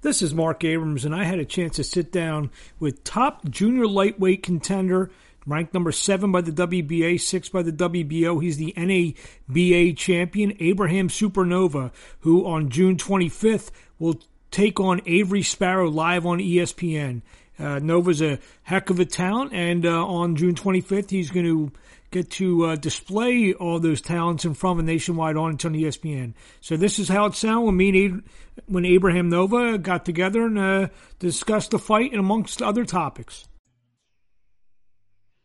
This is Marc Abrams, and I had a chance to sit down with top junior lightweight contender, ranked number seven by the WBA, six by the WBO. He's the NABA champion, Abraham Supernova, who on June 25th will take on Avery Sparrow live on ESPN. Uh, Nova's a heck of a talent, and uh, on June 25th, he's going to get to uh, display all those talents in front of a nationwide audience on ESPN. So this is how it sounded when me and when Abraham Nova got together and uh, discussed the fight and amongst other topics.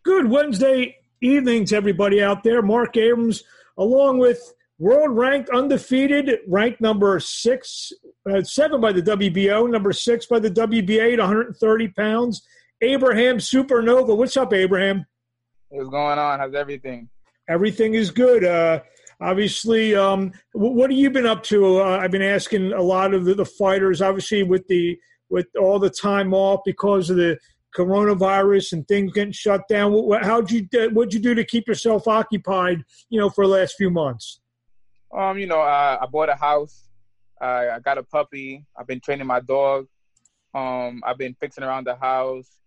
Good Wednesday evening to everybody out there. Marc Abrams, along with world ranked undefeated, ranked number six, uh, seven by the WBO, number six by the WBA at 130 pounds. Abraham Supernova. What's up, Abraham? What's going on? How's everything? Everything is good. Uh, obviously, um, what have you been up to? Uh, I've been asking a lot of the, the, fighters, obviously, with the with all the time off because of the coronavirus and things getting shut down. How'd you what'd you do to keep yourself occupied? You know, for the last few months. Um, you know, uh, I bought a house. I got a puppy. I've been training my dog. Um, I've been fixing around the house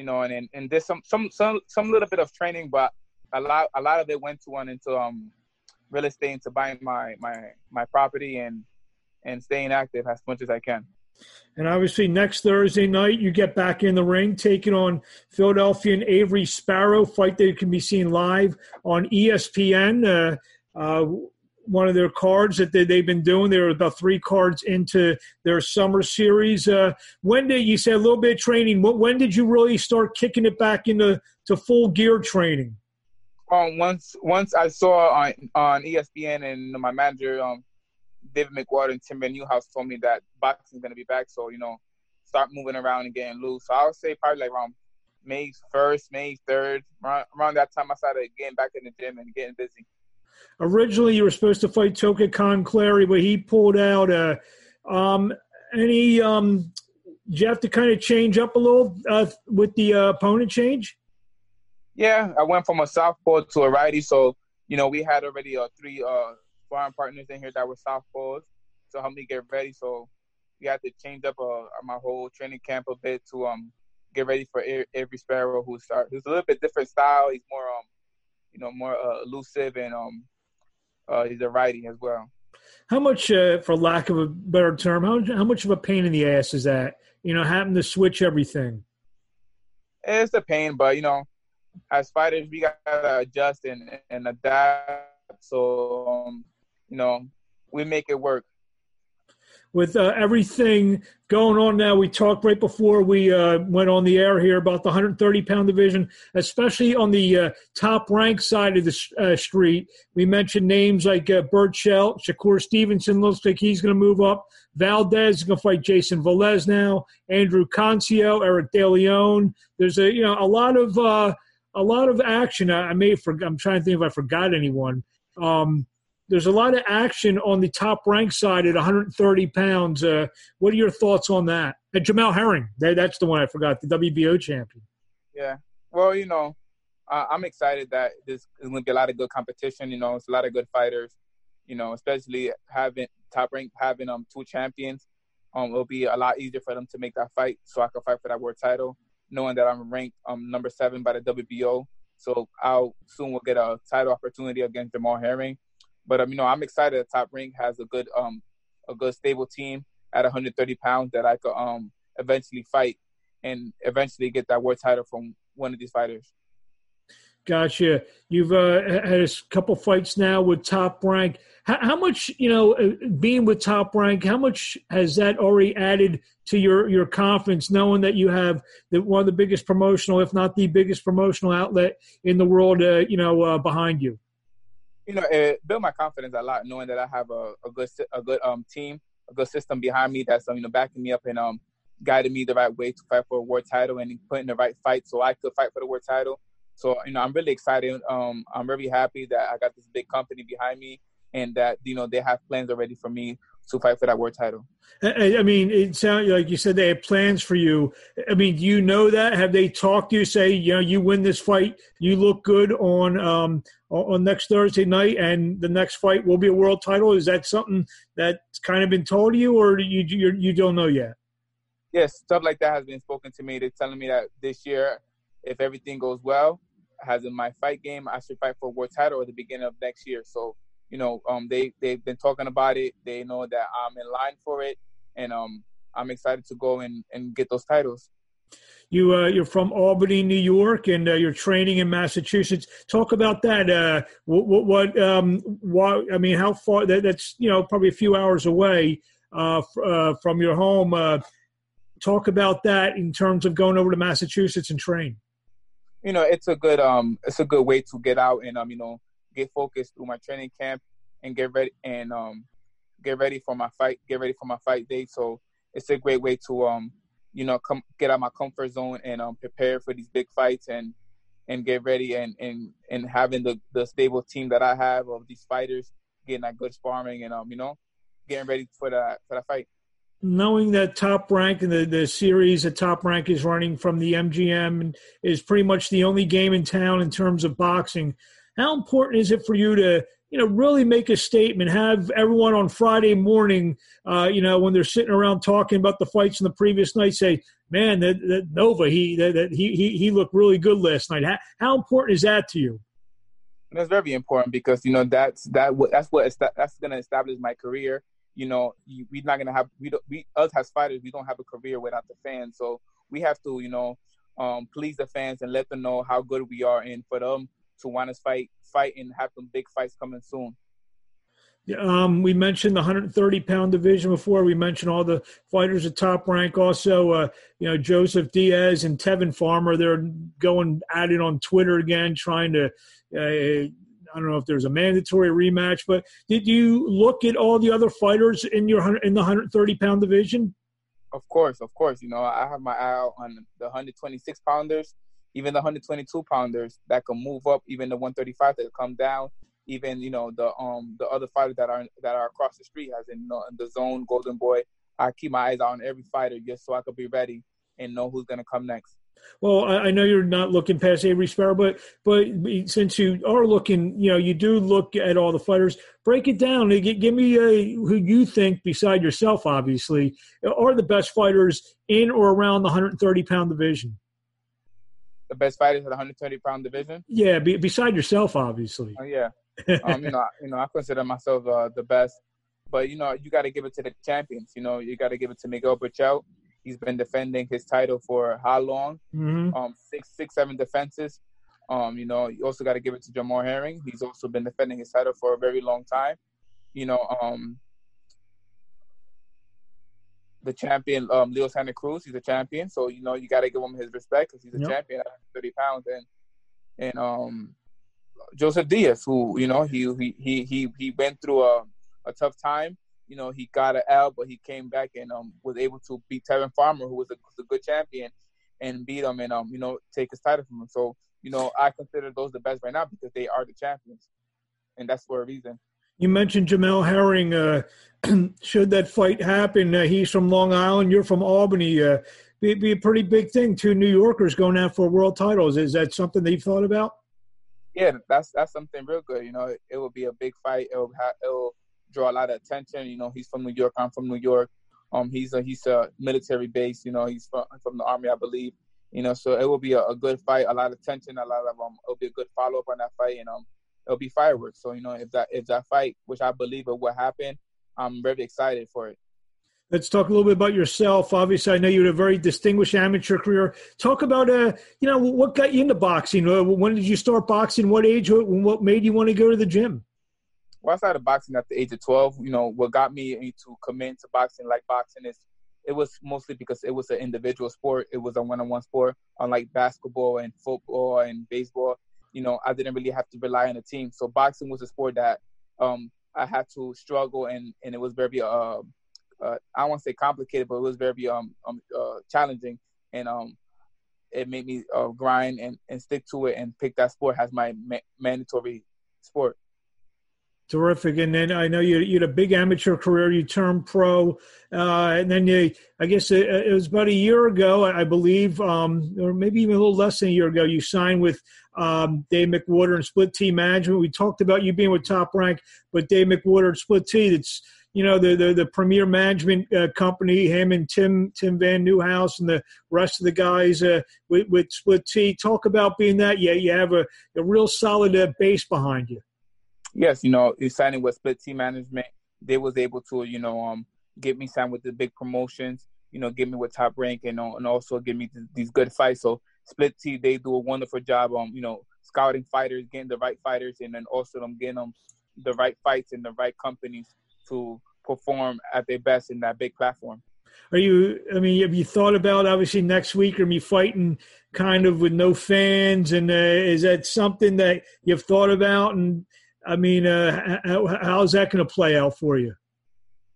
you know, and and, and there's some some some some little bit of training, but a lot a lot of it went to one into um real estate into buying my my my property and and staying active as much as I can. And obviously, next Thursday night, you get back in the ring, taking on Philadelphia and Avery Sparrow, fight that can be seen live on ESPN. Uh, uh, one of their cards that they, have been doing. They're about three cards into their summer series. Uh, when did you say a little bit of training? When did you really start kicking it back into to full gear training? Um, once once I saw on on ESPN and my manager, um, David McWater and Tim Newhouse told me that boxing is gonna be back. So you know, start moving around and getting loose. So I would say probably like around May first, May third, around, around that time I started getting back in the gym and getting busy. Originally, you were supposed to fight Toka Clary, but he pulled out. Uh, um, any um, did you have to kind of change up a little uh, with the uh, opponent change? Yeah, I went from a southpaw to a righty, so you know we had already uh, three uh, foreign partners in here that were southpaws to help me get ready. So we had to change up uh, my whole training camp a bit to um get ready for Avery Sparrow, who start. Who's a little bit different style. He's more um you know more uh, elusive and um uh, he's a righty as well. How much, uh, for lack of a better term, how how much of a pain in the ass is that? You know, having to switch everything. It's a pain, but you know, as fighters, we gotta adjust and and adapt. So, um, you know, we make it work with uh, everything going on now. We talked right before we uh, went on the air here about the 130 pound division, especially on the uh, top rank side of the uh, street. We mentioned names like uh, Berchelt, Shakur Stevenson looks like he's going to move up. Valdez is going to fight Jayson Velez now. Andrew Cancio, Eric De Leon. There's a you know a lot of uh, a lot of action. I, I may for, I'm trying to think if I forgot anyone. Um, there's a lot of action on the top rank side at 130 pounds. Uh, what are your thoughts on that? And Jamel Herring, that, that's the one I forgot, the WBO champion. Yeah. Well, you know, uh, I'm excited that there's going to be a lot of good competition. You know, it's a lot of good fighters. You know, especially having top rank, having um two champions. Um, it'll be a lot easier for them to make that fight, so I can fight for that world title, knowing that I'm ranked um number seven by the WBO. So I'll soon will get a title opportunity against Jamel Herring but um, you know, I'm excited that Top Rank has a good um a good stable team at 130 pounds that I could um eventually fight and eventually get that world title from one of these fighters. Gotcha. You've uh, had a couple fights now with Top Rank. How, how, much, you know, uh, being with Top Rank, how much has that already added to your your confidence, knowing that you have the, one of the biggest promotional, if not the biggest promotional outlet in the world, uh, you know, uh, behind you? You know, it built my confidence a lot, knowing that I have a, a good a good um team, a good system behind me that's um, you know backing me up and um guiding me the right way to fight for a world title and putting the right fight so I could fight for the world title. So you know, I'm really excited. Um, I'm really happy that I got this big company behind me and that you know they have plans already for me to fight for that world title. I mean, it sounds like you said they have plans for you. I mean, do you know that? Have they talked to you? Say, you know, you win this fight, you look good on um, on next Thursday night, and the next fight will be a world title. Is that something that's kind of been told to you, or you you you don't know yet? Yes, stuff like that has been spoken to me. They're telling me that this year, if everything goes well, has in my fight game, I should fight for a world title at the beginning of next year. So, you know, um, they they've been talking about it. They know that I'm in line for it and um, I'm excited to go and, and get those titles. You uh, you're from Albany, New York, and uh, you're training in Massachusetts. Talk about that. Uh, what, what um, why, I mean, how far? That, that's you know probably a few hours away uh, uh, from your home. Uh, talk about that in terms of going over to Massachusetts and train. You know, it's a good um, it's a good way to get out and um, you know, get focused through my training camp and get ready and um, get ready for my fight, get ready for my fight day. So it's a great way to um, you know, come get out my comfort zone and um prepare for these big fights and and get ready and and and having the the stable team that I have of these fighters getting that good sparring and um, you know, getting ready for that for that fight. Knowing that top rank and the, the series that top rank is running from the MGM is pretty much the only game in town in terms of boxing, how important is it for you to you know, really make a statement. Have everyone on Friday morning, uh, you know, when they're sitting around talking about the fights in the previous night, say, "Man, that, that Nova, he that, that, he he he looked really good last night." How, how important is that to you? That's very important because you know that's that that's what that's going to establish my career. You know, we're not going to have we don't, we us as fighters we don't have a career without the fans, so we have to you know um, please the fans and let them know how good we are, and for them to want to fight, fight, and have some big fights coming soon. Yeah, Um, we mentioned the 130 pound division before. We mentioned all the fighters at top rank. Also, uh, you know, Joseph Diaz and Tevin Farmer. They're going at it on Twitter again, trying to. Uh, I don't know if there's a mandatory rematch, but did you look at all the other fighters in your in the 130 pound division? Of course, of course. You know, I have my eye out on the 126 pounders even the 122 pounders that can move up, even the 135 that come down, even you know the um the other fighters that are that are across the street, as in, you know, in the zone, Golden Boy. I keep my eyes on every fighter just so I could be ready and know who's gonna come next. Well, I know you're not looking past Avery Sparrow, but but since you are looking, you know, you do look at all the fighters. Break it down. Give me a, who you think, beside yourself, obviously, are the best fighters in or around the 130 pound division the best fighters in the 130 pound division. Yeah, be, beside yourself, obviously. Uh, yeah, um, you know, you know, I consider myself uh, the best, but you know, you got to give it to the champions. You know, you got to give it to Miguel Berchelt. He's been defending his title for how long? Mm-hmm. Um, six, six, seven defenses. Um, you know, you also got to give it to Jamel Herring. He's also been defending his title for a very long time. You know, um, the champion, um, Leo Santa Cruz. He's a champion, so you know you got to give him his respect because he's a yep. champion at 30 pounds. And and um, Joseph Diaz, who you know he he he he he went through a a tough time. You know he got an L, but he came back and um was able to beat Tevin Farmer, who was a, was a good champion, and beat him and um you know take his title from him. So you know I consider those the best right now because they are the champions, and that's for a reason. You mentioned Jamel Herring. Uh, should that fight happen, uh, he's from Long Island, you're from Albany. Uh, be, be a pretty big thing. Two New Yorkers going out for world titles. Is that something that you've thought about? Yeah, that's that's something real good. You know, it, it will be a big fight. It will ha- it will draw a lot of attention. You know, he's from New York. I'm from New York. Um, he's a he's a military base. You know, he's from from the army, I believe. You know, so it will be a, a good fight. A lot of tension. A lot of um, it'll be a good follow up on that fight. And um, it'll be fireworks. So you know, if that if that fight, which I believe it will happen, I'm very excited for it. Let's talk a little bit about yourself. Obviously, I know you had a very distinguished amateur career. Talk about, uh, you know, what got you into boxing? Uh, when did you start boxing? What age? What made you want to go to the gym? Well, I started boxing at the age of 12. You know, what got me into commit to boxing like boxing is it was mostly because it was an individual sport. It was a one-on-one sport, unlike basketball and football and baseball you know, I didn't really have to rely on a team. So boxing was a sport that um, I had to struggle and and it was very uh, uh I won't say complicated, but it was very um, um uh, challenging and um it made me uh, grind and, and stick to it and pick that sport as my ma- mandatory sport. Terrific. And then I know you, you had a big amateur career. You turned pro, uh, and then you, I guess it, it, was about a year ago, I believe, um, or maybe even a little less than a year ago. You signed with um, Dave McWater and Split T Management. We talked about you being with Top Rank, but Dave McWater and Split T. That's you know the the, the premier management uh, company. Him and Tim Tim Van Newhouse and the rest of the guys uh, with, with Split T. Talk about being that. Yeah, you have a, a real solid uh, base behind you yes, you know, signing with Split T Management, they was able to, you know, um, get me signed with the big promotions, you know, get me with top rank and, and also give me th- these good fights. So Split T, they do a wonderful job on, you know, scouting fighters, getting the right fighters, and then also them getting them the right fights and the right companies to perform at their best in that big platform. Are you? I mean, have you thought about obviously next week? Are you fighting kind of with no fans? And uh, is that something that you've thought about? And I mean, uh, how's that going to play out for you?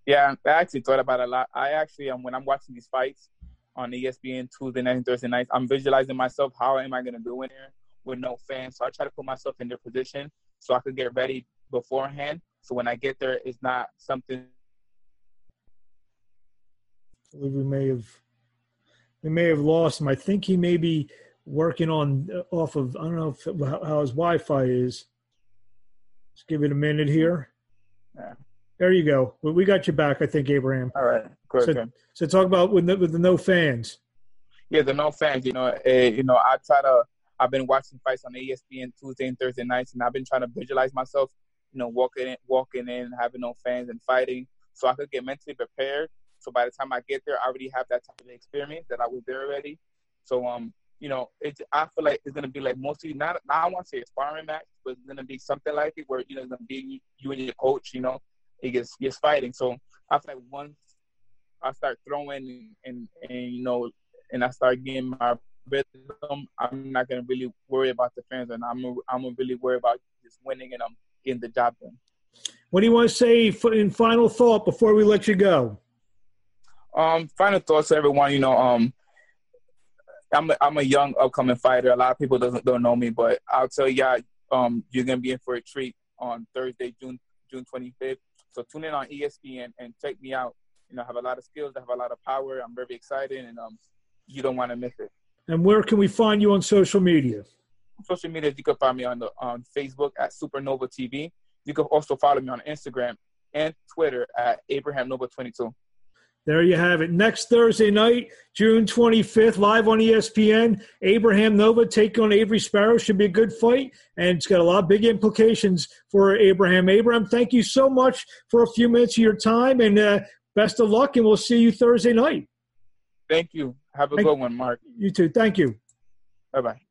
Yeah, I actually thought about it a lot. I actually, um, when I'm watching these fights on ESPN Tuesday night and Thursday nights, I'm visualizing myself. How am I going to do in there with no fans? So I try to put myself in their position so I could get ready beforehand. So when I get there, it's not something. I believe we may have we may have lost him. I think he may be working on off of I don't know if, how his Wi-Fi is. Let's give it a minute here. Yeah. There you go. We got you back, I think, Abraham. All right. Good. So, so talk about with the, with the no fans. Yeah, the no fans. You know, uh, you know, I try to. I've been watching fights on ESPN Tuesday and Thursday nights, and I've been trying to visualize myself. You know, walking in, walking in, having no fans and fighting, so I could get mentally prepared. So by the time I get there, I already have that type of experience that I was there already. So um, you know, it's I feel like it's gonna be like mostly not, not I want to say a sparring match, but it's gonna be something like it where you know it's gonna be you and your coach, you know, it gets gets fighting. So I feel like once I start throwing and, and, and you know, and I start getting my rhythm, I'm not gonna really worry about the fans, and I'm a, I'm gonna really worry about just winning and I'm getting the job done. What do you want to say in final thought before we let you go? Um, final thoughts, everyone. You know, um, I'm a, I'm a young upcoming fighter. A lot of people doesn't don't know me, but I'll tell y'all, um, you're gonna be in for a treat on Thursday, June June 25th. So tune in on ESPN and check me out. You know, I have a lot of skills. I have a lot of power. I'm very excited, and um, you don't want to miss it. And where can we find you on social media? Social media, you can find me on the on Facebook at Supernova TV. You can also follow me on Instagram and Twitter at Abraham Nova 22. There you have it. Next Thursday night, June 25th, live on ESPN. Abraham Nova take on Avery Sparrow. Should be a good fight, and it's got a lot of big implications for Abraham. Abraham, thank you so much for a few minutes of your time, and uh, best of luck, and we'll see you Thursday night. Thank you. Have a thank, good one, Marc. You too. Thank you. Bye bye.